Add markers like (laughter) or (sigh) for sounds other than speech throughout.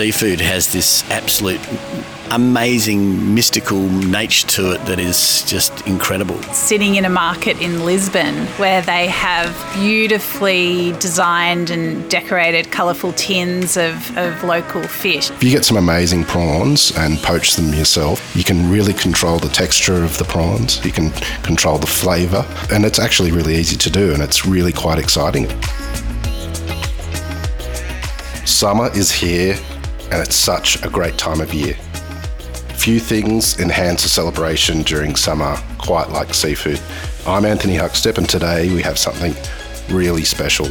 seafood has this absolute amazing mystical nature to it that is just incredible. Sitting in a market in Lisbon where they have beautifully designed and decorated colourful tins of, of local fish. If you get some amazing prawns and poach them yourself, you can really control the texture of the prawns, you can control the flavour, and it's actually really easy to do and it's really quite exciting. Summer is here and it's such a great time of year. Few things enhance a celebration during summer quite like seafood. I'm Anthony Huckstep, and today we have something really special.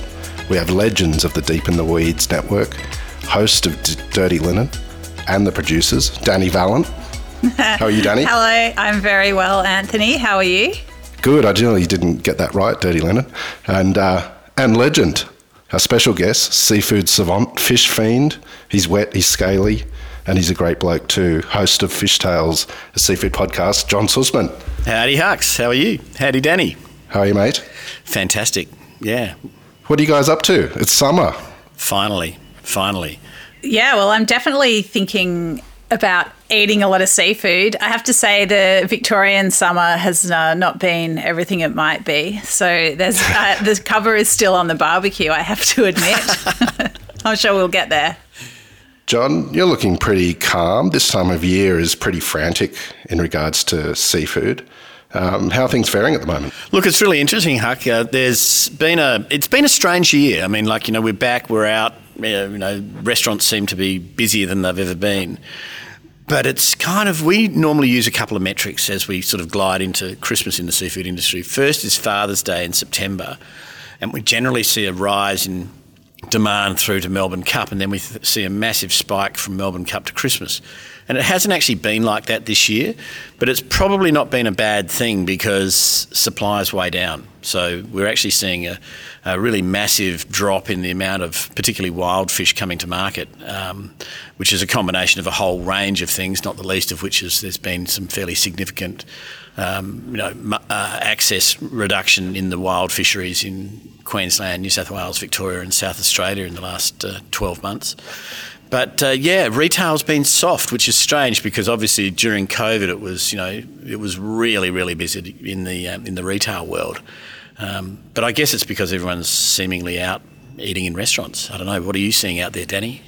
We have legends of the Deep in the Weeds network, host of D- Dirty Linen, and the producers, Dani Valent. How are you, Dani? (laughs) Hello, I'm very well, Anthony. How are you? Good. I generally didn't get that right, Dirty Linen. And, uh, and legend, our special guest, seafood savant, fish fiend. He's wet, he's scaly, and he's a great bloke too. Host of Fish Tales, a seafood podcast, John Susman. Howdy, Hux. How are you? Howdy, Dani. How are you, mate? Fantastic. Yeah. What are you guys up to? It's summer. Finally. Finally. Yeah, well, I'm definitely thinking about eating a lot of seafood. I have to say the Victorian summer has uh, not been everything it might be. So there's uh, (laughs) the cover is still on the barbecue. I have to admit. (laughs) I'm sure we'll get there. John, you're looking pretty calm. This time of year is pretty frantic in regards to seafood. Um, how are things faring at the moment? Look, it's really interesting, Huck. Uh, there's been a it's been a strange year. I mean, like you know, we're back, we're out. You know, restaurants seem to be busier than they've ever been. But it's kind of, we normally use a couple of metrics as we sort of glide into Christmas in the seafood industry. First is Father's Day in September, and we generally see a rise in demand through to Melbourne Cup, and then we th- see a massive spike from Melbourne Cup to Christmas. And it hasn't actually been like that this year, but it's probably not been a bad thing because supply is way down. So we're actually seeing a, a really massive drop in the amount of particularly wild fish coming to market, um, which is a combination of a whole range of things, not the least of which is there's been some fairly significant um, you know, uh, access reduction in the wild fisheries in Queensland, New South Wales, Victoria, and South Australia in the last uh, 12 months. But uh, yeah, retail's been soft, which is strange because obviously during COVID it was you know it was really really busy in the um, in the retail world. Um, but I guess it's because everyone's seemingly out eating in restaurants. I don't know. What are you seeing out there, Dani?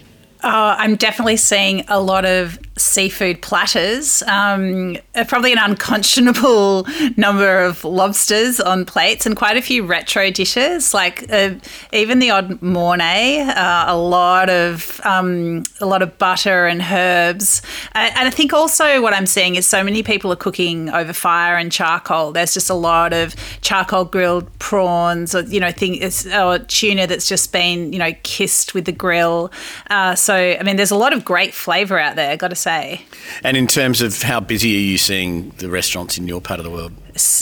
Uh, I'm definitely seeing a lot of seafood platters. Um, probably an unconscionable (laughs) number of lobsters on plates and quite a few retro dishes, like uh, even the odd mornay. Uh, a lot of um, a lot of butter and herbs. And I think also what I'm seeing is so many people are cooking over fire and charcoal. There's just a lot of charcoal grilled prawns, or you know, things or tuna that's just been you know kissed with the grill. Uh, so so, I mean, there's a lot of great flavour out there, got to say. And in terms of how busy are you seeing the restaurants in your part of the world?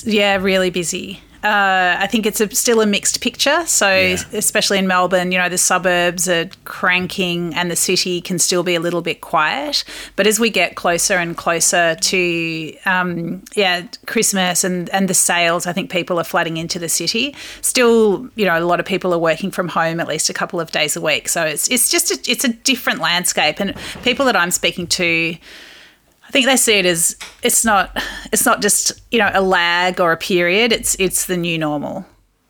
Yeah, really busy. Uh, I think it's a, still a mixed picture. So, yeah. especially in Melbourne, you know, the suburbs are cranking and the city can still be a little bit quiet. But as we get closer and closer to, um, yeah, Christmas and, and the sales, I think people are flooding into the city. Still, you know, a lot of people are working from home at least a couple of days a week. So it's it's just a, it's a different landscape. And people that I'm speaking to I think they see it as it's not it's not just you know a lag or a period. It's it's the new normal.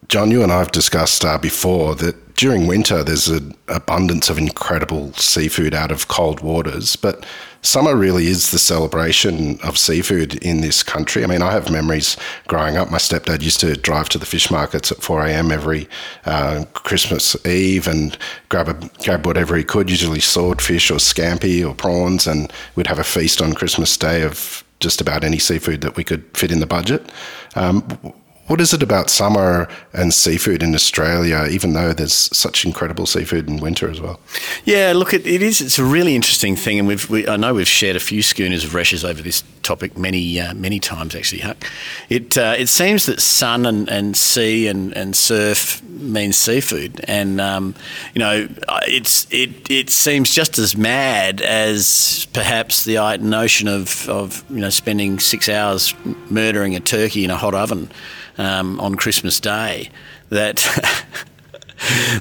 John, you and I have discussed uh, before that during winter there's an abundance of incredible seafood out of cold waters, but summer really is the celebration of seafood in this country. I mean, I have memories growing up. My stepdad used to drive to the fish markets at 4 a.m. every uh, Christmas Eve and grab a, grab whatever he could, usually swordfish or scampi or prawns, and we'd have a feast on Christmas Day of just about any seafood that we could fit in the budget. Um, what is it about summer and seafood in Australia, even though there's such incredible seafood in winter as well? Yeah, look, it, it is. It's a really interesting thing, and we've we, I know we've shared a few schooners of Resch's over this topic many uh, many times actually. Huck. It uh, it seems that sun and, and sea and, and surf means seafood, and um, you know it's it it seems just as mad as perhaps the notion of of you know spending six hours murdering a turkey in a hot oven um, on Christmas Day that. (laughs)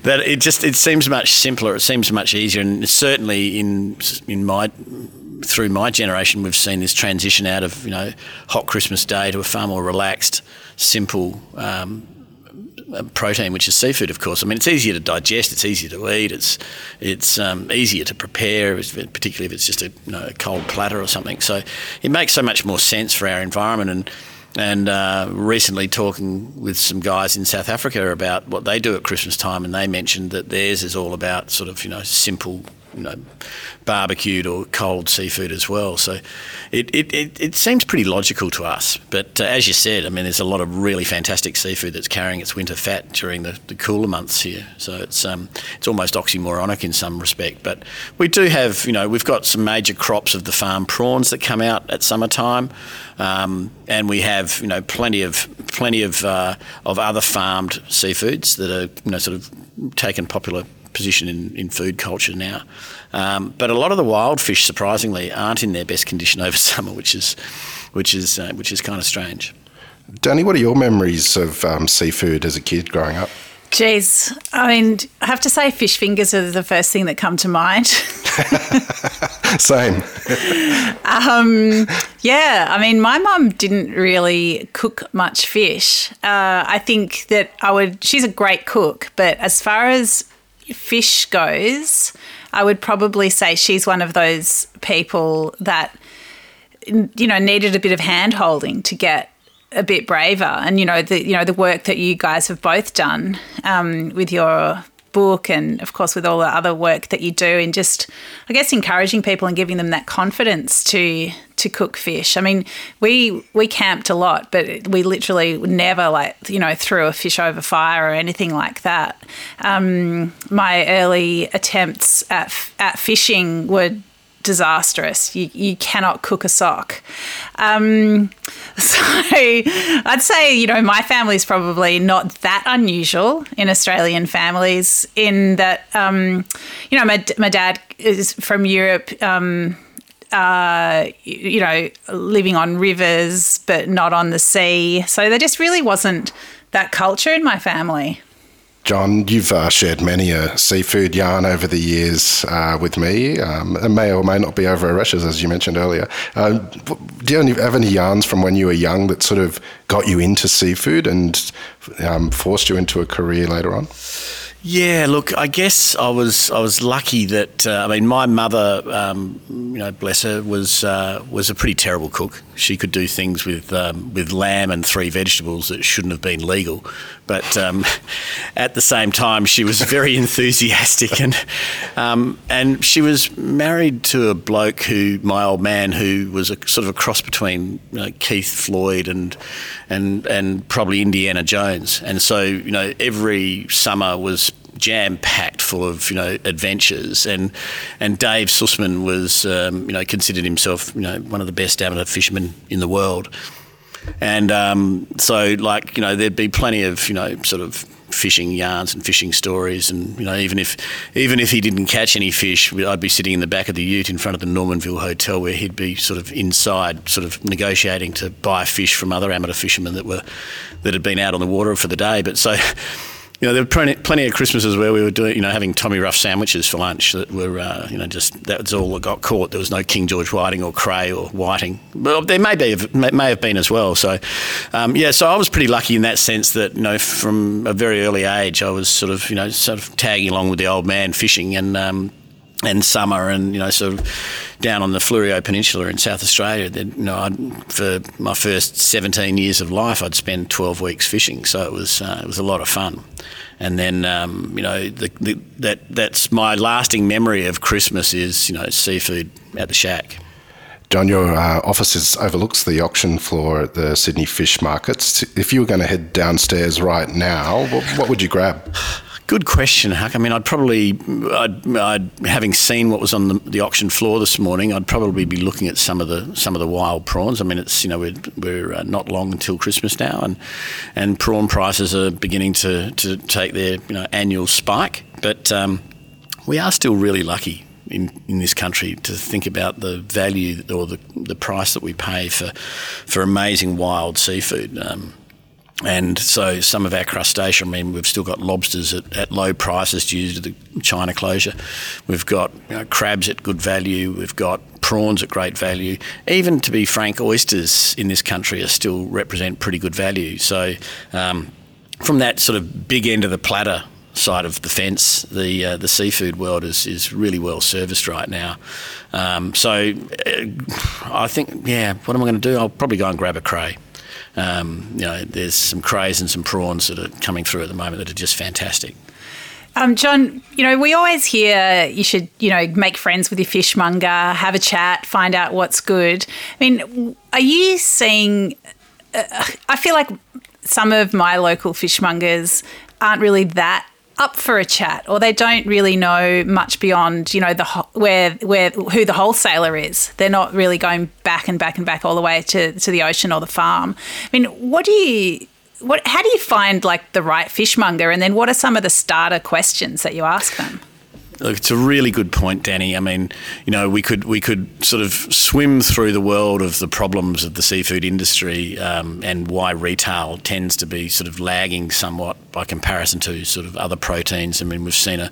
that it just it seems much simpler. It seems much easier, and certainly in in my through my generation, we've seen this transition out of you know hot Christmas day to a far more relaxed, simple. Um, protein, which is seafood, of course. I mean, it's easier to digest, it's easier to eat, it's it's um, easier to prepare, particularly if it's just a, you know, a cold platter or something. So it makes so much more sense for our environment. And and uh, recently talking with some guys in South Africa about what they do at Christmas time, and they mentioned that theirs is all about sort of you know simple you know, barbecued or cold seafood as well. So it, it, it, it seems pretty logical to us. But uh, as you said, I mean, there's a lot of really fantastic seafood that's carrying its winter fat during the, the cooler months here. So it's um, it's almost oxymoronic in some respect. But we do have, you know, we've got some major crops of the farm prawns that come out at summertime. Um, and we have, you know, plenty of plenty of uh, of other farmed seafoods that are, you know, sort of taken popular position in, in food culture now. Um, but a lot of the wild fish, surprisingly, aren't in their best condition (laughs) over summer, which is which is uh, which is kind of strange. Dani, what are your memories of um, seafood as a kid growing up? Jeez, I mean, I have to say, fish fingers are the first thing that come to mind. (laughs) Same. um, yeah, I mean, my mum didn't really cook much fish. Uh, I think that I would. She's a great cook, but as far as fish goes, I would probably say she's one of those people that you know needed a bit of hand holding to get a bit braver. And you know the you know the work that you guys have both done um, with your book and of course with all the other work that you do and just I guess encouraging people and giving them that confidence to to cook fish. I mean, we we camped a lot, but we literally never like you know threw a fish over fire or anything like that. Um, my early attempts at at fishing were disastrous. You, you cannot cook a sock. Um, (laughs) so I'd say, you know, my family is probably not that unusual in Australian families in that, um, you know, my, my dad is from Europe. Um, uh, you know, living on rivers but not on the sea. So there just really wasn't that culture in my family. John, you've uh, shared many a seafood yarn over the years uh, with me. Um, it may or may not be over a Aresh's, as you mentioned earlier. Uh, do you have any yarns from when you were young that sort of got you into seafood and um, forced you into a career later on? Yeah, look, I guess I was I was lucky that uh, I mean my mother, um, you know, bless her, was uh, was a pretty terrible cook. She could do things with um, with lamb and three vegetables that shouldn't have been legal, but um, (laughs) at the same time she was very (laughs) enthusiastic and um, and she was married to a bloke who my old man who was a sort of a cross between you know, Keith Floyd and and and probably Indiana Jones, and so you know every summer was jam packed full of you know adventures. And and Dave Susman was um, you know considered himself you know one of the best amateur fishermen in the world. And um, so like you know there'd be plenty of you know sort of fishing yarns and fishing stories. And you know even if even if he didn't catch any fish I'd be sitting in the back of the ute in front of the Normanville Hotel where he'd be sort of inside sort of negotiating to buy fish from other amateur fishermen that were that had been out on the water for the day. But so you know, there were plenty, of Christmases where we were doing, you know, having Tommy Rough sandwiches for lunch that were, uh, you know, just that was all that got caught. There was no King George whiting or cray or whiting. Well, there may be, may have been as well. So, um, yeah, so I was pretty lucky in that sense that, you know, from a very early age, I was sort of, you know, sort of tagging along with the old man fishing and, um, and summer and you know sort of down on the Fleurieu Peninsula in South Australia. Then you know I'd, for my first 17 years of life, I'd spend 12 weeks fishing, so it was uh, it was a lot of fun. And then um, you know the, the, that that's my lasting memory of Christmas is you know seafood at the shack. John, your uh, office overlooks the auction floor at the Sydney Fish Markets. If you were going to head downstairs right now, what, what would you grab? (laughs) Good question, Huck. I mean, I'd probably, I'd, I'd, having seen what was on the, the, auction floor this morning, I'd probably be looking at some of the some of the wild prawns. I mean, it's you know we're, we're uh, not long until Christmas now, and and prawn prices are beginning to, to take their you know annual spike. But um, we are still really lucky in, in this country to think about the value or the, the price that we pay for for amazing wild seafood. Um, and so some of our crustacean, I mean, we've still got lobsters at, at low prices due to the China closure. We've got you know, crabs at good value. We've got prawns at great value. Even to be frank, oysters in this country are still represent pretty good value. So um, from that sort of big end of the platter side of the fence, the uh, the seafood world is, is really well serviced right now. Um, so uh, I think, yeah, what am I going to do? I'll probably go and grab a cray. Um, you know, there's some crays and some prawns that are coming through at the moment that are just fantastic. Um, John, you know, we always hear you should, you know, make friends with your fishmonger, have a chat, find out what's good. I mean, are you seeing? Uh, I feel like some of my local fishmongers aren't really that up for a chat or they don't really know much beyond you know the where where who the wholesaler is. They're not really going back and back and back all the way to, to the ocean or the farm. I mean what do you what how do you find like the right fishmonger? And then what are some of the starter questions that you ask them Look, it's a really good point, Dani. I mean, you know, we could we could sort of swim through the world of the problems of the seafood industry um, and why retail tends to be sort of lagging somewhat by comparison to sort of other proteins. I mean, we've seen a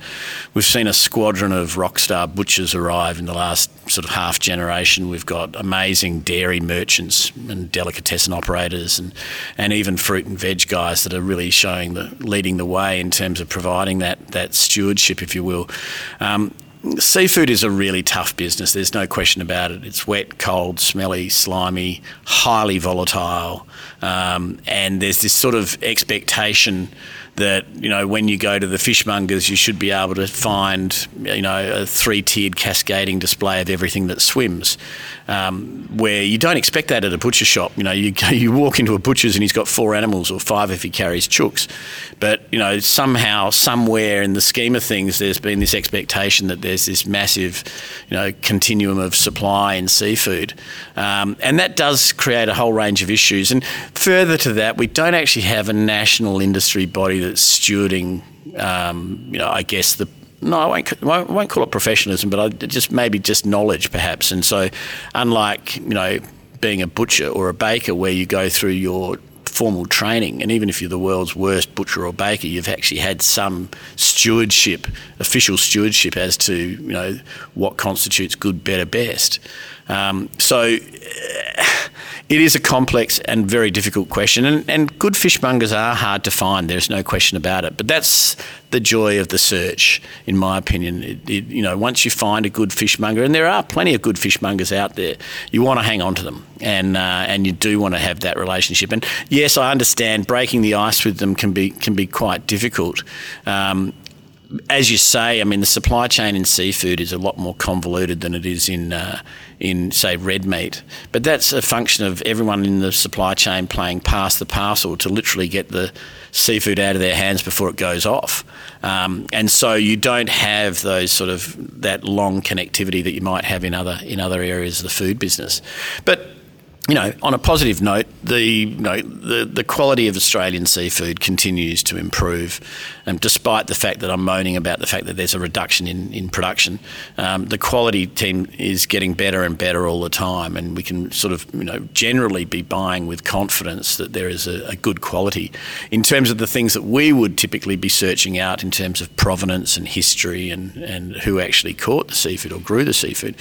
we've seen a squadron of rockstar butchers arrive in the last sort of half generation. We've got amazing dairy merchants and delicatessen operators and and even fruit and veg guys that are really showing the leading the way in terms of providing that that stewardship, if you will. Um, seafood is a really tough business. There's no question about it. It's wet, cold, smelly, slimy, highly volatile, um, and there's this sort of expectation that you know when you go to the fishmongers, you should be able to find you know a three-tiered cascading display of everything that swims, um, where you don't expect that at a butcher shop. You know, you (laughs) you walk into a butcher's and he's got four animals or five if he carries chooks, but you know somehow somewhere in the scheme of things, there's been this expectation that there's this massive, you know, continuum of supply in seafood, um, and that does create a whole range of issues. And further to that, we don't actually have a national industry body stewarding, um, you know, I guess the no, I won't, I won't call it professionalism, but I just maybe just knowledge perhaps. And so, unlike you know being a butcher or a baker, where you go through your formal training, and even if you're the world's worst butcher or baker, you've actually had some stewardship, official stewardship as to you know what constitutes good, better, best. Um, so it is a complex and very difficult question, and, and good fishmongers are hard to find. There's no question about it. But that's the joy of the search, in my opinion. It, it, you know, once you find a good fishmonger, and there are plenty of good fishmongers out there, you want to hang on to them, and uh, and you do want to have that relationship. And yes, I understand breaking the ice with them can be can be quite difficult. Um, as you say, I mean, the supply chain in seafood is a lot more convoluted than it is in, uh, in say, red meat. But that's a function of everyone in the supply chain playing pass the parcel to literally get the seafood out of their hands before it goes off. Um, and so you don't have those sort of that long connectivity that you might have in other in other areas of the food business. But you know, on a positive note, the you know the the quality of Australian seafood continues to improve, um, despite the fact that I'm moaning about the fact that there's a reduction in in production. Um, the quality team is getting better and better all the time, and we can sort of you know generally be buying with confidence that there is a, a good quality. In terms of the things that we would typically be searching out in terms of provenance and history and and who actually caught the seafood or grew the seafood,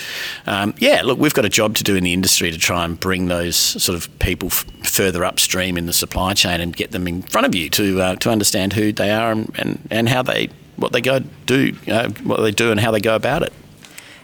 um, yeah, look, we've got a job to do in the industry to try and bring those sort of people f- further upstream in the supply chain and get them in front of you to uh, to understand who they are and, and, and how they what they go do know, what they do and how they go about it.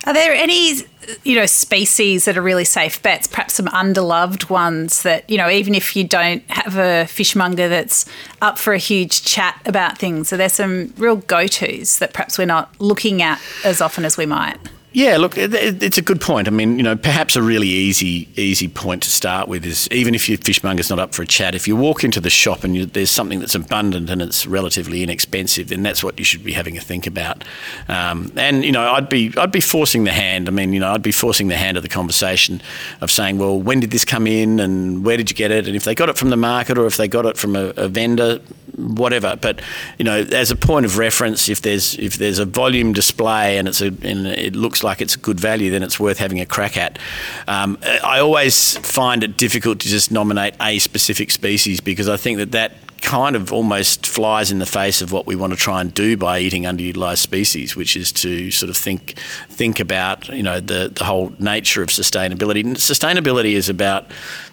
Are there any, you know, species that are really safe bets? Perhaps some underloved ones that you know, even if you don't have a fishmonger that's up for a huge chat about things, are there some real go-tos that perhaps we're not looking at as often as we might? Yeah, look, it's a good point. I mean, you know, perhaps a really easy easy point to start with is even if your fishmonger's not up for a chat, if you walk into the shop and you, there's something that's abundant and it's relatively inexpensive, then that's what you should be having a think about. Um, and you know, I'd be I'd be forcing the hand. I mean, you know, I'd be forcing the hand of the conversation of saying, well, when did this come in and where did you get it? And if they got it from the market or if they got it from a, a vendor, whatever. But you know, as a point of reference, if there's if there's a volume display and it's a and it looks like it's a good value, then it's worth having a crack at. Um, I always find it difficult to just nominate a specific species because I think that that kind of almost flies in the face of what we want to try and do by eating underutilized species, which is to sort of think think about you know the the whole nature of sustainability. And sustainability is about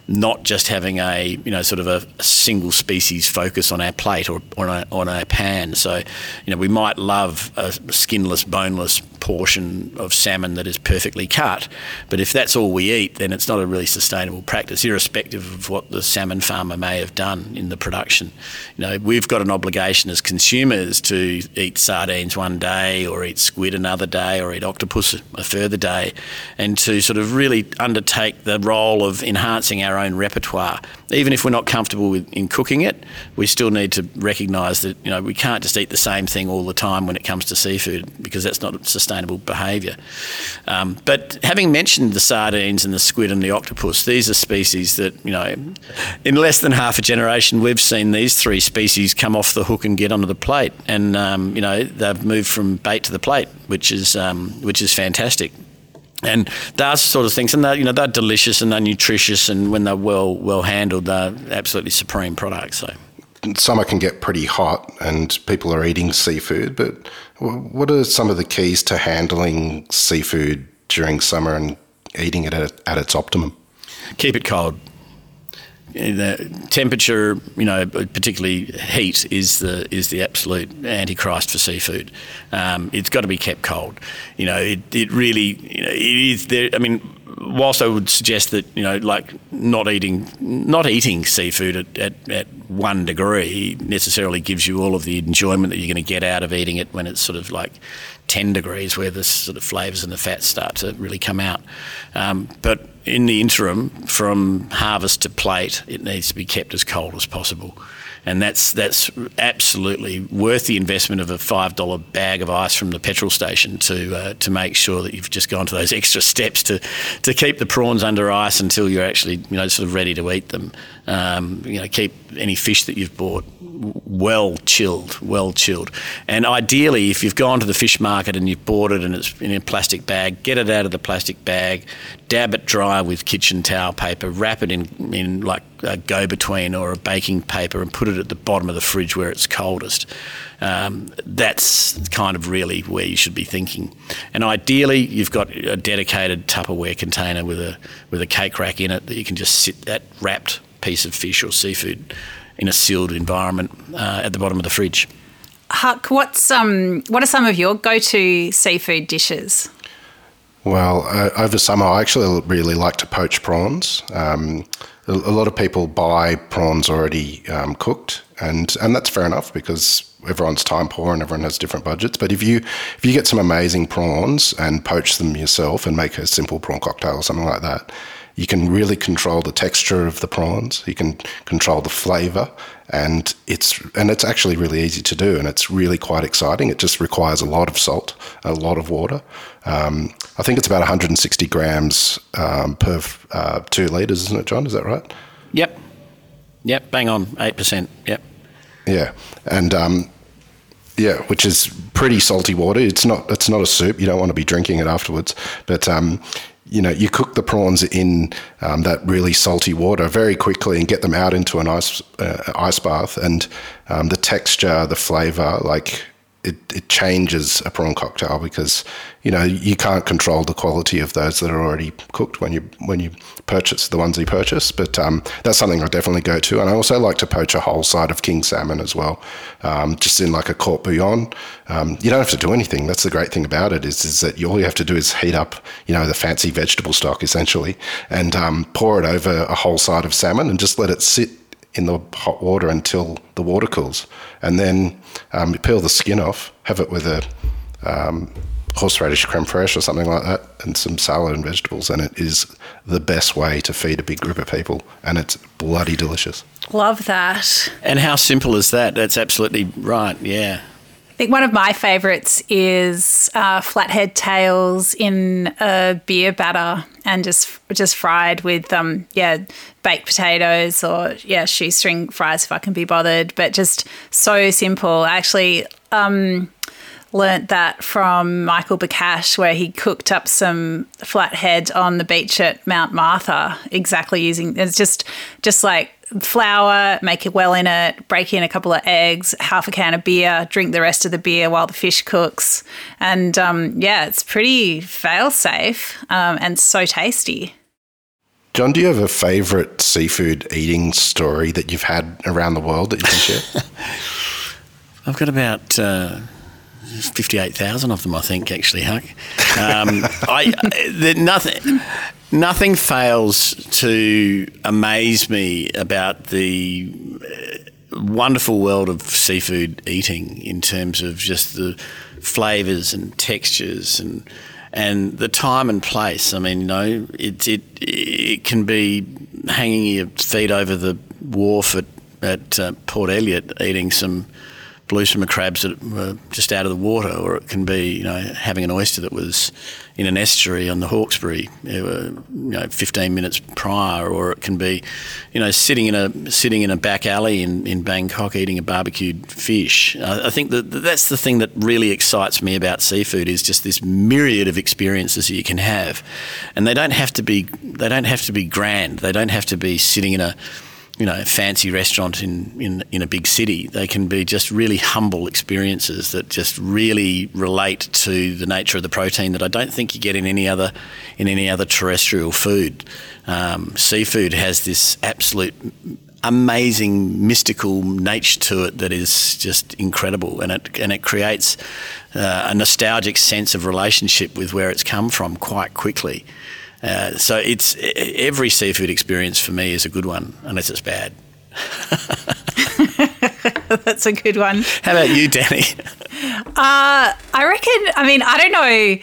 not just having a you know sort of a, single species focus on our plate or, on, a, on a pan. So you know we might love a skinless, boneless portion of salmon that is perfectly cut, but if that's all we eat, then it's not a really sustainable practice, irrespective of what the salmon farmer may have done in the production. You know we've got an obligation as consumers to eat sardines one day, or eat squid another day, or eat octopus a further day, and to sort of really undertake the role of enhancing our own repertoire. Even if we're not comfortable with, in cooking it, we still need to recognise that you know we can't just eat the same thing all the time when it comes to seafood because that's not sustainable behaviour. Um, but having mentioned the sardines and the squid and the octopus, these are species that you know, in less than half a generation, we've seen these three species come off the hook and get onto the plate, and um, you know they've moved from bait to the plate, which is um, which is fantastic and those sort of things, and they're you know they're delicious and they're nutritious, and when they're well well handled, they're absolutely supreme products. So summer can get pretty hot, and people are eating seafood. But what are some of the keys to handling seafood during summer and eating it at, at its optimum? Keep it cold the temperature, you know, particularly heat, is the is the absolute antichrist for seafood. Um, it's got to be kept cold. You know, it, it really you know, it is there. I mean, whilst I would suggest that you know, like not eating not eating seafood at, at, at one degree necessarily gives you all of the enjoyment that you're going to get out of eating it when it's sort of like 10 degrees where the sort of flavours and the fats start to really come out. Um, but in the interim, from harvest to plate, it needs to be kept as cold as possible. And that's that's absolutely worth the investment of a five dollar bag of ice from the petrol station to uh, to make sure that you've just gone to those (laughs) extra steps to to keep the prawns under ice until you're actually you know sort of ready to eat them. Um, you know, keep any fish that you've bought well chilled, well chilled. And ideally, if you've gone to the fish market and you've bought it and it's in a plastic bag, get it out of the plastic bag, dab it dry with kitchen towel paper, wrap it in, in like a go between or a baking paper, and put it at the bottom of the fridge where it's coldest. Um, that's kind of really where you should be thinking. And ideally, you've got a dedicated Tupperware container with a with a cake rack in it that you can just sit that wrapped piece of fish or seafood in a sealed environment uh, at the bottom of the fridge. Huck, what's um, what are some of your go-to seafood dishes? Well, uh, over summer, I actually really like to poach prawns. Um, a, a, lot of people buy prawns already um, cooked, and and that's fair enough because everyone's time poor and everyone has different budgets. But if you if you get some amazing prawns and poach them yourself and make a simple prawn cocktail or something like that, you can really control the texture of the prawns. You can control the flavour, and it's and it's actually really easy to do, and it's really quite exciting. It just requires a lot of salt, a lot of water. Um, I think it's about 160 grams um, per uh, two litres, isn't it, John? Is that right? Yep. Yep. Bang on, eight percent. Yep. Yeah, and um, yeah, which is pretty salty water. It's not it's not a soup. You don't want to be drinking it afterwards. But um, you know, you cook the prawns in um, that really salty water very quickly and get them out into an ice uh, ice bath, and um, the texture, the flavor, like it, it changes a prawn cocktail because you know you can't control the quality of those that are already cooked when you when you purchase the ones you purchase. But um, that's something I definitely go to, and I also like to poach a whole side of king salmon as well, um, just in like a court bouillon. Um, you don't have to do anything. That's the great thing about it is is that you, all you have to do is heat up you know the fancy vegetable stock essentially, and um, pour it over a whole side of salmon and just let it sit in the hot water until the water cools, and then um, you peel the skin off, have it with a um, horseradish creme fraiche or something like that, and some salad and vegetables, and it is the best way to feed a big group of people, and it's bloody delicious. Love that. And how simple is that? That's absolutely right. Yeah. I think one of my favourites is uh, flathead tails in a beer batter and just just fried with um yeah baked potatoes or yeah shoestring fries if I can be bothered. But just so simple. Actually, um, learnt that from Michael Bacash, where he cooked up some flathead on the beach at Mount Martha, exactly using it's just just like flour, make it well in it, break in a couple of eggs, half a can of beer, drink the rest of the beer while the fish cooks, and um, yeah, it's pretty fail safe um, and so tasty. John, do you have a favourite seafood eating story that you've had around the world that you can share? (laughs) I've got about uh, 58,000 of them, I think, actually, Huck. Um, I, (laughs) I nothing, nothing fails to amaze me about the uh, wonderful world of seafood eating in terms of just the flavours and textures and and the time and place. I mean, you know, it it it can be hanging your feet over the wharf at at uh, Port Elliot eating some blue swimmer crabs that were just out of the water, or it can be you know having an oyster that was in an estuary on the Hawkesbury, uh, you know, 15 minutes prior, or it can be you know sitting in a sitting in a back alley in, in Bangkok eating a barbecued fish. I, I think that that's the thing that really excites me about seafood is just this myriad of experiences that you can have, and they don't have to be they don't have to be grand. They don't have to be sitting in a you know, fancy restaurant in, in, in a big city. They can be just really humble experiences that just really relate to the nature of the protein that I don't think you get in any other in any other terrestrial food. Um, seafood has this absolute amazing mystical nature to it that is just incredible, and it and it creates uh, a nostalgic sense of relationship with where it's come from quite quickly. Uh, so it's every seafood experience for me is a good one, unless it's bad. (laughs) That's a good one. How about you, Dani? Uh, I reckon. I mean, I don't know.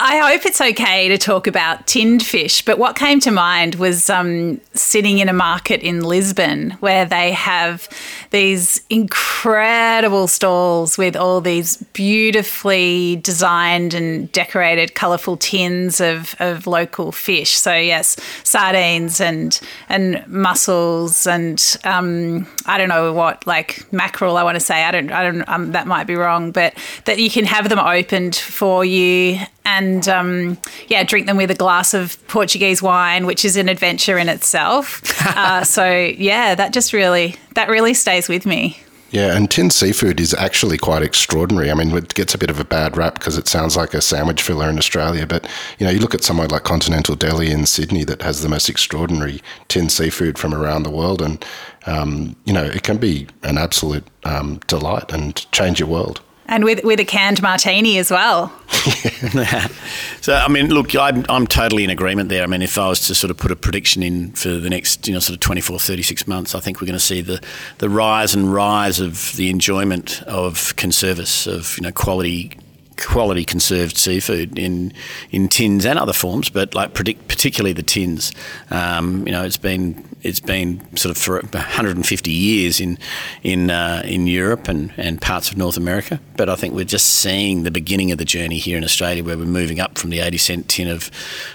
I hope it's okay to talk about tinned fish, but what came to mind was um, sitting in a market in Lisbon where they have these incredible stalls with all these beautifully designed and decorated colourful tins of, of local fish. So yes, sardines and and mussels and um, I don't know what like mackerel. I want to say I don't I don't um, that might be wrong, but that you can have them opened for you and um, yeah, drink them with a glass of Portuguese wine, which is an adventure in itself. (laughs) uh, so yeah, that just really that really stays with me. Yeah, and tinned seafood is actually quite extraordinary. I mean, it gets a bit of a bad rap because it sounds like a sandwich filler in Australia, but you know, you look at somewhere like Continental Deli in Sydney that has the most extraordinary tinned seafood from around the world, and um, you know, it can be an absolute um, delight and change your world and with with a canned martini as well. (laughs) so I mean, look, I'm, I'm totally in agreement there. I mean, if I was to sort of put a prediction in for the next, you know, sort of 24, 36 months, I think we're going to see the the rise and rise of the enjoyment of conservas of you know quality quality conserved seafood in in tins and other forms, but like predict, particularly the tins. Um, you know, it's been it's been sort of for 150 years in in uh, in Europe and, and parts of North America. But I think we're just seeing the beginning of the journey here in Australia, where we're moving up from the 80 cent tin of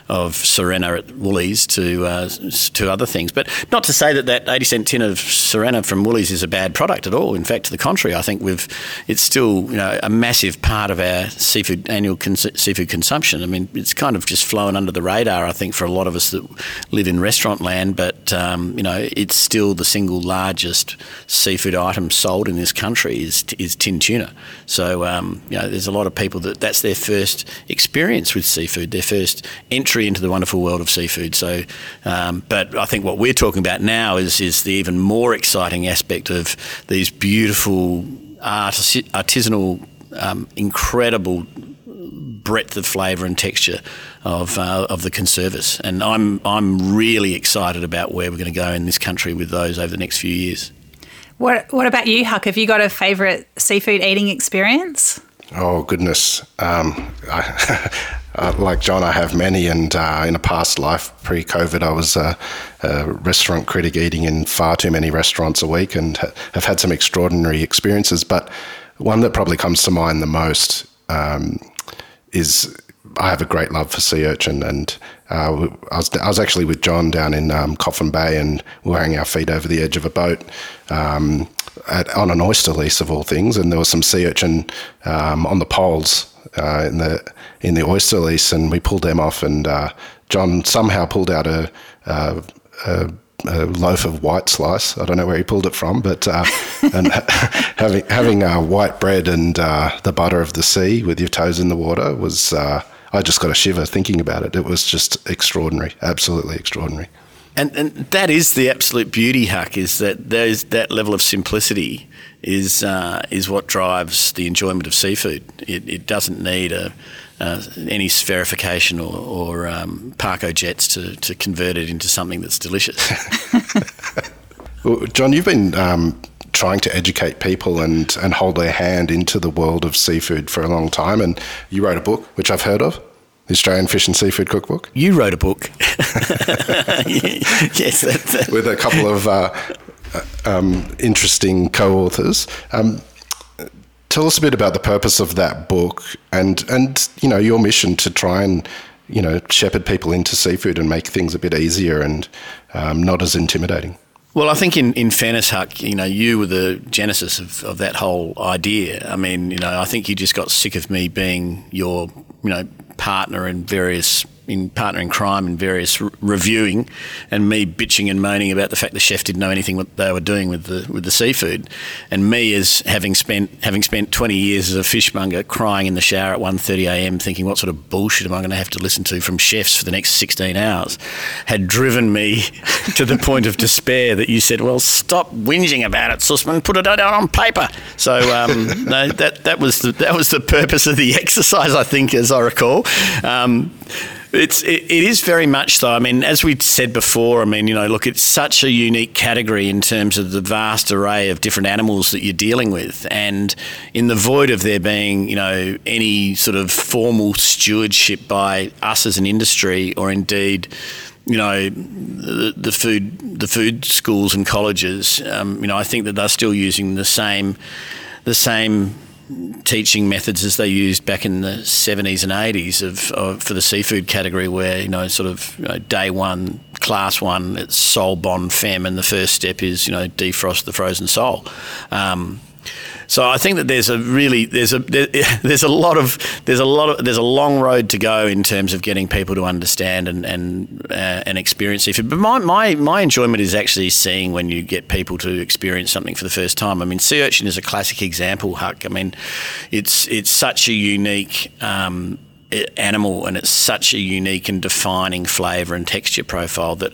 of Sirena at Woolies to uh, to other things. But not to say that that 80 cent tin of Sirena from Woolies is a bad product at all. In fact, to the contrary, I think we've it's still you know a massive part of our seafood annual cons- seafood consumption. I mean, it's kind of just flown under the radar. I think for a lot of us that live in restaurant land, but um, um, you know, it's still the single largest seafood item sold in this country is is tin tuna. So um, you know, there's a lot of people that that's their first experience with seafood, their first entry into the wonderful world of seafood. So, um, but I think what we're talking about now is is the even more exciting aspect of these beautiful artisanal, um, incredible breadth of flavour and texture of uh, of the conservas. And I'm I'm really excited about where we're going to go in this country with those over the next few years. What What about you, Huck? Have you got a favourite seafood eating experience? Oh goodness, um, I, (laughs) uh, like John, I have many, and uh, in a past life, pre-COVID, I was a, a, restaurant critic, eating in far too many restaurants a week, and have had some extraordinary experiences. But one that probably comes to mind the most um, is I have a great love for sea urchin, and uh, I, was, I was actually with John down in um, Coffin Bay, and we were hanging our feet over the edge of a boat um, at, on an oyster lease of all things, and there was some sea urchin um, on the poles uh, in the in the oyster lease, and we pulled them off, and uh, John somehow pulled out a, a, a a loaf of white slice. I don't know where he pulled it from, but uh, (laughs) and having having uh, white bread and uh, the butter of the sea with your toes in the water was. Uh, I just got a shiver thinking about it. It was just extraordinary, absolutely extraordinary. And, and that is the absolute beauty, Huck, is that there's that level of simplicity is uh, is what drives the enjoyment of seafood. It, it doesn't need a uh, any spherification or, or um, Pacojets to, to convert it into something that's delicious. (laughs) (laughs) well, John, you've been um, trying to educate people and, and hold their hand into the world of seafood for a long time, and you wrote a book, which I've heard of. The Australian Fish and Seafood Cookbook. You wrote a book. (laughs) yes, that, that. with a couple of uh, uh, um, interesting co-authors. Um, tell us a bit about the purpose of that book and and you know your mission to try and you know shepherd people into seafood and make things a bit easier and um, not as intimidating. Well, I think in, in fairness, Huck, you know, you were the genesis of, of that whole idea. I mean, you know, I think you just got sick of me being your, you know, partner in various in partner in crime and various re- reviewing, and me bitching and moaning about the fact the chef didn't know anything what they were doing with the with the seafood, and me as having spent having spent 20 years as a fishmonger, crying in the shower at 1:30 a.m. thinking what sort of bullshit am I going to have to listen to from chefs for the next 16 hours, had driven me (laughs) to the point of despair that you said, well, stop whinging about it, Susman, put it down on paper. So um, (laughs) no, that that was the, that was the purpose of the (laughs) exercise, I think, as I recall. Um, it's it, it is very much though. I mean, as we said before, I mean, you know, look, it's such a unique category in terms of the vast array of different animals that you're dealing with, and in the void of there being, you know, any sort of formal stewardship by us as an industry, or indeed you know the, the, food the food schools and colleges. Um, you know, I think that they're still using the same the same teaching methods as they used back in the 70s and 80s of, of for the seafood category, where you know sort of you know, day one, class one, it's sole bonne femme, and the first step is you know defrost the frozen sole. Um, so I think that there's a really there's a there, (laughs) there's a lot of there's a lot of there's a long road to go in terms of getting people to understand and and uh, and experience seafood. But my, my my enjoyment is actually seeing when you get people to experience something for the first time. I mean, sea urchin is a classic example, Huck. I mean, it's it's such a unique. Um, animal and it's such a unique and defining flavour and texture profile that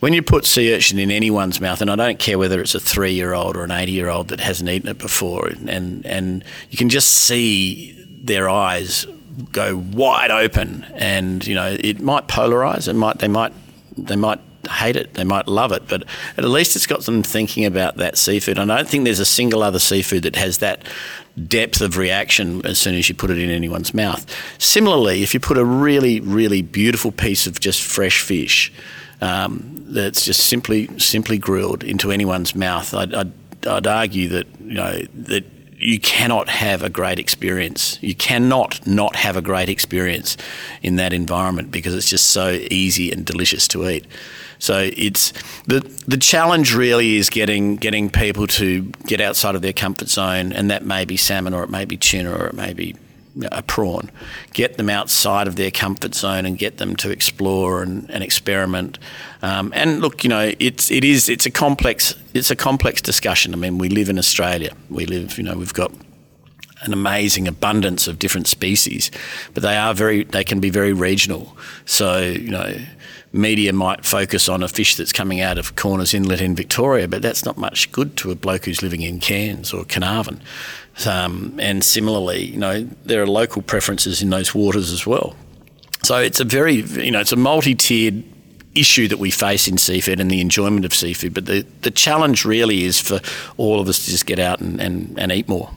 when you put sea urchin in anyone's mouth, and I don't care whether it's a three year old or an 80 year old that hasn't eaten it before, and, and you can just see their eyes go wide open, and you know it might polarize. It might they might they might hate it, they might love it, but at least it's got them thinking about that seafood. And I don't think there's a single other seafood that has that depth of reaction as soon as you put it in anyone's mouth. Similarly, if you put a really really beautiful piece of just fresh fish um, that's just simply simply grilled into anyone's mouth, I'd, I'd, I'd argue that you know that you cannot have a great experience. You cannot not have a great experience in that environment because it's just so easy and delicious to eat. So it's the the challenge really is getting getting people to get outside of their comfort zone, and that may be salmon, or it may be tuna, or it may be a prawn, get them outside of their comfort zone and get them to explore and, and experiment. Um, and look, you know, it's it is it's a complex it's a complex discussion. I mean, we live in Australia. We live, you know, we've got an amazing abundance of different species, but they are very they can be very regional. So you know media might focus on a fish that's coming out of Corners Inlet in Victoria, but that's not much good to a bloke who's living in Cairns or Carnarvon. Um, and similarly, you know, there are local preferences in those waters as well. So it's a very, you know, it's a multi-tiered issue that we face in seafood and the enjoyment of seafood. But the, the challenge really is for all of us to just get out and, and, and eat more.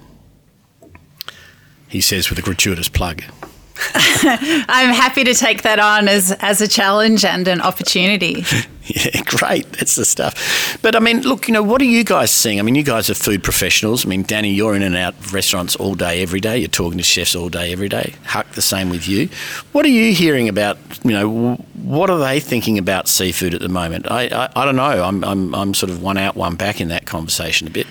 He says with a gratuitous plug. (laughs) I'm happy to take that on as as a challenge and an opportunity. (laughs) Yeah, great. That's the stuff. But I mean, look, you know, what are you guys seeing? I mean, you guys are food professionals. I mean, Dani, you're in and out of restaurants all day, every day. You're talking to chefs all day, every day. Huck, the same with you. What are you hearing about? You know, what are they thinking about seafood at the moment? I, I, I don't know. I'm, I'm, I'm sort of one out, one back in that conversation a bit.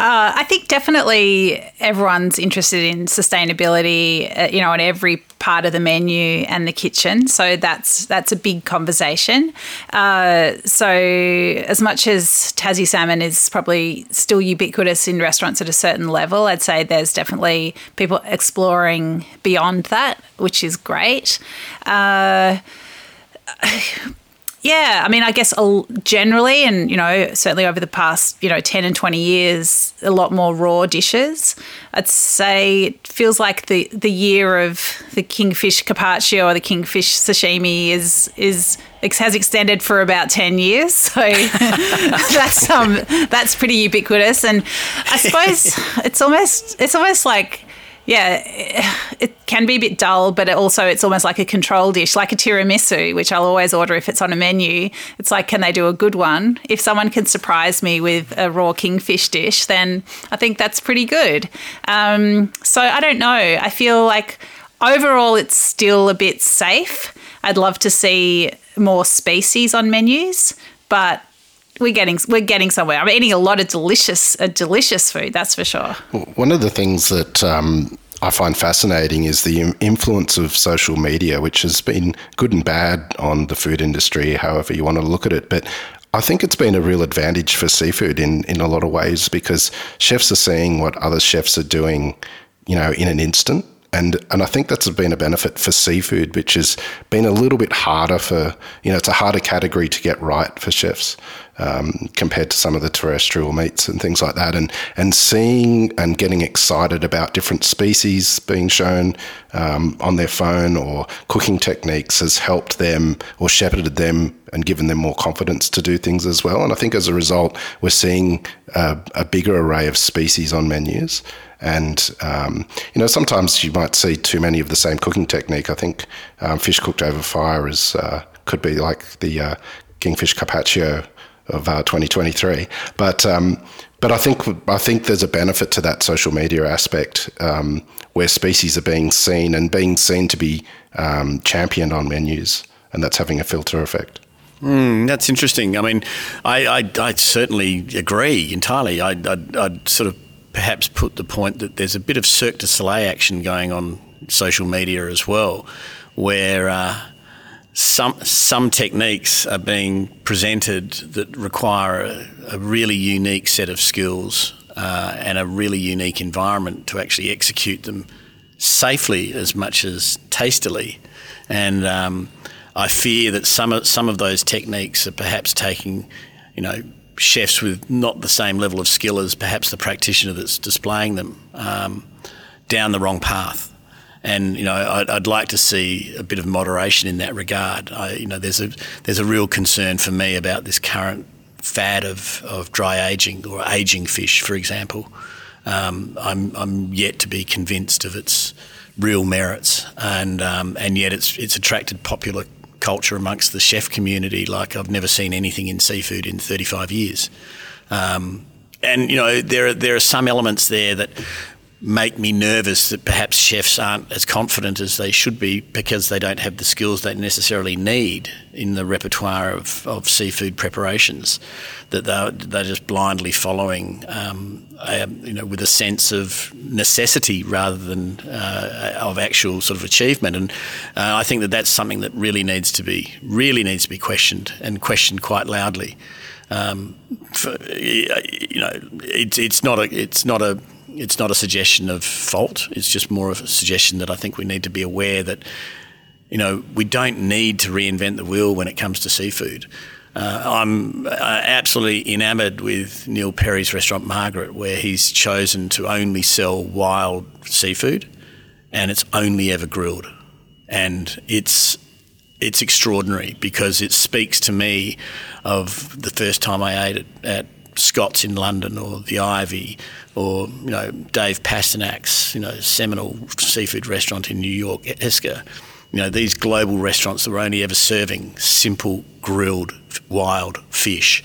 Uh, I think definitely everyone's interested in sustainability, uh, you know, on every part of the menu and the kitchen. So that's that's a big conversation. Uh, so as much as Tassie salmon is probably still ubiquitous in restaurants at a certain level, I'd say there's definitely people exploring beyond that, which is great. Yeah, I mean, I guess generally, and you know, certainly over the past, you know, ten and twenty years, a lot more raw dishes. I'd say it feels like the the year of the kingfish carpaccio or the kingfish sashimi is is has extended for about ten years. (laughs) So (laughs) that's um that's pretty ubiquitous, and I suppose (laughs) it's almost it's almost like yeah, it can be a bit dull, but it also it's almost like a control dish, like a tiramisu, which I'll always order if it's on a menu. It's like, can they do a good one? If someone can surprise me with a raw kingfish dish, then I think that's pretty good. Um, so I don't know. I feel like overall it's still a bit safe. I'd love to see more species on menus, but we're getting we're getting somewhere. I'm eating a lot of delicious, uh, delicious food. That's for sure. One of the things that um, I find fascinating is the influence of social media, which has been good and bad on the food industry, however you want to look at it. But I think it's been a real advantage for seafood in, in a lot of ways because chefs are seeing what other chefs are doing, you know, in an instant. And and I think that's been a benefit for seafood, which has been a little bit harder for you know it's a harder category to get right for chefs um, compared to some of the terrestrial meats and things like that. And and seeing and getting excited about different species being shown um, on their phone or cooking techniques has helped them or shepherded them and given them more confidence to do things as well. And I think as a result, we're seeing a, a bigger array of species on menus. And um, you know, sometimes you might see too many of the same cooking technique. I think um, fish cooked over fire is uh, could be like the uh, kingfish carpaccio of uh, 2023. But um, but I think I think there's a benefit to that social media aspect um, where species are being seen and being seen to be um, championed on menus, and that's having a filter effect. Mm, that's interesting. I mean, I, I, I certainly agree entirely. I, I'd, I'd, sort of perhaps put the point that there's a bit of Cirque du Soleil action going on social media as well, where uh, some some techniques are being presented that require a, a really unique set of skills uh, and a really unique environment to actually execute them safely as much as tastily. And um, I fear that some of, some of those techniques are perhaps taking, you know, chefs with not the same level of skill as perhaps the practitioner that's displaying them um, down the wrong path and you know I'd, I'd, like to see a bit of moderation in that regard. I, you know, there's a there's a real concern for me about this current fad of, of dry aging or aging fish, for example. Um, I'm I'm yet to be convinced of its real merits, and um, and yet it's it's attracted popular culture amongst the chef community like I've never seen anything in seafood in 35 years. Um, and you know there are, there are some elements there that make me nervous that perhaps chefs aren't as confident as they should be because they don't have the skills they necessarily need in the repertoire of, of seafood preparations. That they're, they're just blindly following, um, you know, with a sense of necessity rather than uh, of actual sort of achievement. And uh, I think that that's something that really needs to be really needs to be questioned and questioned quite loudly. Um, for, you know, it's it's not a it's not a it's not a suggestion of fault. It's just more of a suggestion that I think we need to be aware that, you know, we don't need to reinvent the wheel when it comes to seafood. Uh, I'm uh, absolutely enamoured with Neil Perry's restaurant Margaret, where he's chosen to only sell wild seafood, and it's only ever grilled, and it's it's extraordinary because it speaks to me of the first time I ate it at Scott's in London or the Ivy or you know Dave Pasternak's you know seminal seafood restaurant in New York, Esca. You know these global restaurants that were only ever serving simple grilled wild fish.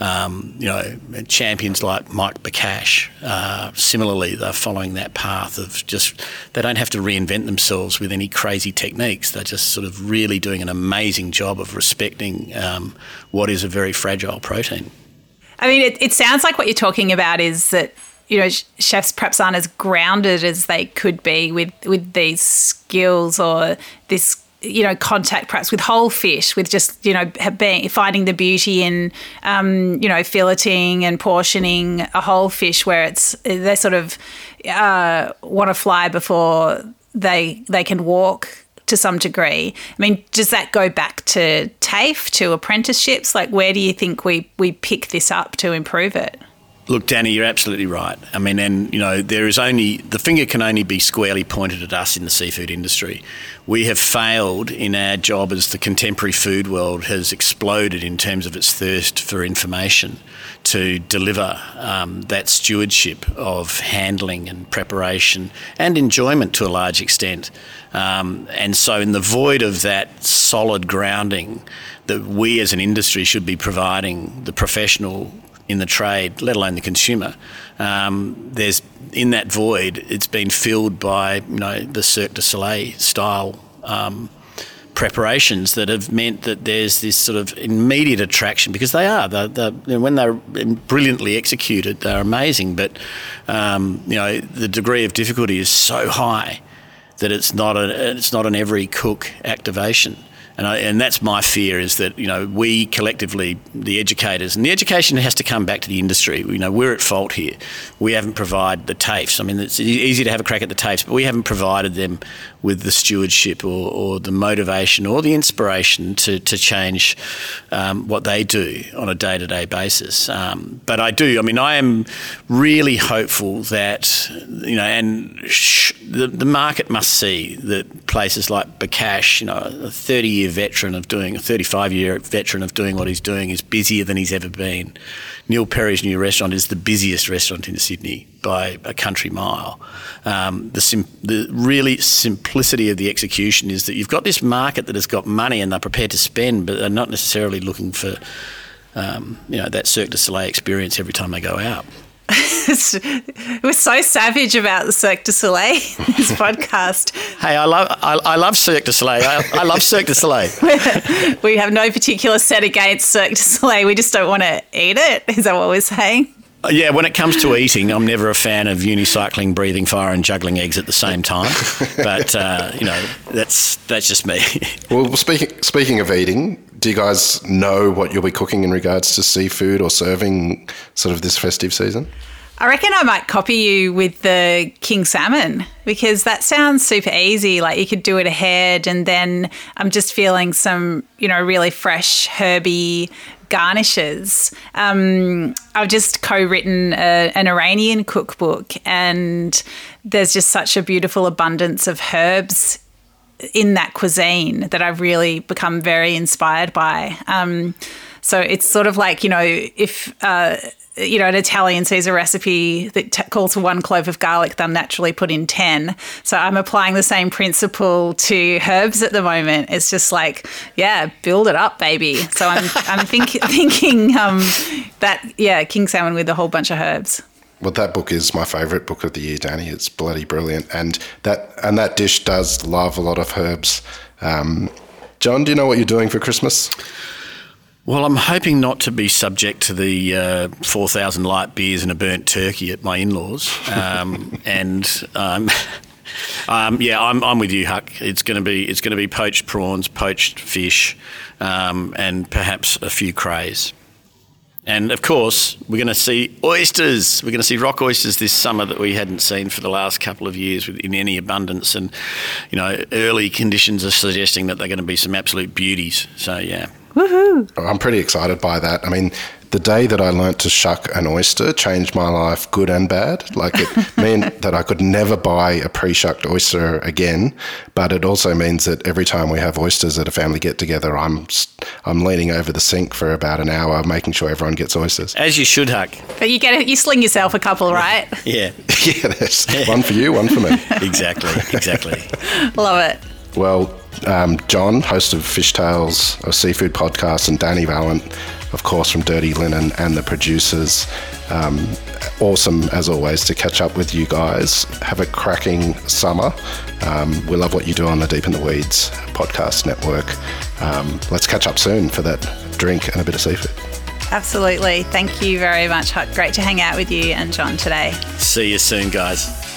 Um, you know, champions like Mike Bacash, uh, similarly, they're following that path of just, they don't have to reinvent themselves with any crazy techniques. They're just sort of really doing an amazing job of respecting um, what is a very fragile protein. I mean, it, it sounds like what you're talking about is that you know chefs perhaps aren't as grounded as they could be with with these skills or this you know contact perhaps with whole fish with just you know being, finding the beauty in um, you know filleting and portioning a whole fish where it's they sort of uh, want to fly before they they can walk to some degree. I mean, does that go back to TAFE, to apprenticeships? Like, where do you think we, we pick this up to improve it? Look, Dani, you're absolutely right. I mean, and you know, there is only the finger can only be squarely pointed at us in the seafood industry. We have failed in our job as the contemporary food world has exploded in terms of its thirst for information to deliver um, that stewardship of handling and preparation and enjoyment to a large extent. Um, and so, in the void of that solid grounding that we as an industry should be providing the professional in the trade, let alone the consumer. Um, there's in that void, it's been filled by you know the Cirque du Soleil style um, preparations that have meant that there's this sort of immediate attraction because they are they're, when they're brilliantly executed, they're amazing. But um, you know the degree of difficulty is so high that it's not a it's not an every cook activation. And, I, and that's my fear is that you know we collectively, the educators, and the education has to come back to the industry. You know we're at fault here. We haven't provided the TAFEs. I mean, it's easy to have a crack at the TAFEs, but we haven't provided them with the stewardship or, or the motivation or the inspiration to, to change um, what they do on a day to day basis. Um, but I do. I mean, I am really hopeful that you know, and sh- the, the market must see that places like Bacash, you know, a 30 year veteran of doing, a 35 year veteran of doing what he's doing, is busier than he's ever been. Neil Perry's new restaurant is the busiest restaurant in Sydney by a country mile. Um, the, sim- the really simplicity of the execution is that you've got this market that has got money and they're prepared to spend, but they're not necessarily looking for um, you know that Cirque du Soleil experience every time they go out. (laughs) We're so savage about the Cirque du Soleil (laughs) this (laughs) podcast. Hey, I love I, I love Cirque du Soleil. I, I love Cirque du Soleil. we have no particular set against Cirque du Soleil. We just don't want to eat it. Is that what we're saying? Uh, yeah, when it comes to eating, I'm never a fan of unicycling, breathing fire, and juggling eggs at the same time. But uh, you know, that's that's just me. (laughs) well, speaking speaking of eating, do you guys know what you'll be cooking in regards to seafood or serving sort of this festive season? I reckon I might copy you with the king salmon because that sounds super easy. Like you could do it ahead, and then I'm just feeling some, you know, really fresh herby garnishes. Um, I've just co-written a, an Iranian cookbook, and there's just such a beautiful abundance of herbs in that cuisine that I've really become very inspired by. Um, so it's sort of like you know if. Uh, you know, an Italian sees a recipe that t- calls for one clove of garlic, they'll naturally put in 10. So I'm applying the same principle to herbs at the moment. It's just like, yeah, build it up, baby. So I'm, I'm think, (laughs) thinking um, that, yeah, king salmon with a whole bunch of herbs. Well, that book is my favourite book of the year, Dani. It's bloody brilliant, and that and that dish does love a lot of herbs. Um, John, do you know what you're doing for Christmas? Well, I'm hoping not to be subject to the uh, 4,000 light beers and a burnt turkey at my in laws. Um, (laughs) and um, um, yeah, I'm, I'm with you, Huck. It's going to be it's going to be poached prawns, poached fish, um, and perhaps a few crays. And of course, we're going to see oysters. We're going to see rock oysters this summer that we hadn't seen for the last couple of years in any abundance. And, you know, early conditions are suggesting that they're going to be some absolute beauties. So, yeah. Woohoo! I'm pretty excited by that. I mean, the day that I learnt to shuck an oyster changed my life, good and bad. Like it (laughs) meant that I could never buy a pre-shucked oyster again. But it also means that every time we have oysters at a family get together, I'm I'm leaning over the sink for about an hour, making sure everyone gets oysters. As you should, Huck. But you get it, you sling yourself a couple, right? (laughs) Yeah. (laughs) yeah, there's one for you, one for me. exactly. Exactly. Love it. Well, um, John, host of Fish Tales, a seafood podcast, and Dani Valent, of course, from Dirty Linen and the producers. Um, awesome, as always, to catch up with you guys. Have a cracking summer. Um, we love what you do on the Deep in the Weeds podcast network. Um, let's catch up soon for that drink and a bit of seafood. Absolutely. Thank you very much, Great to hang out with you and John today. See you soon, guys.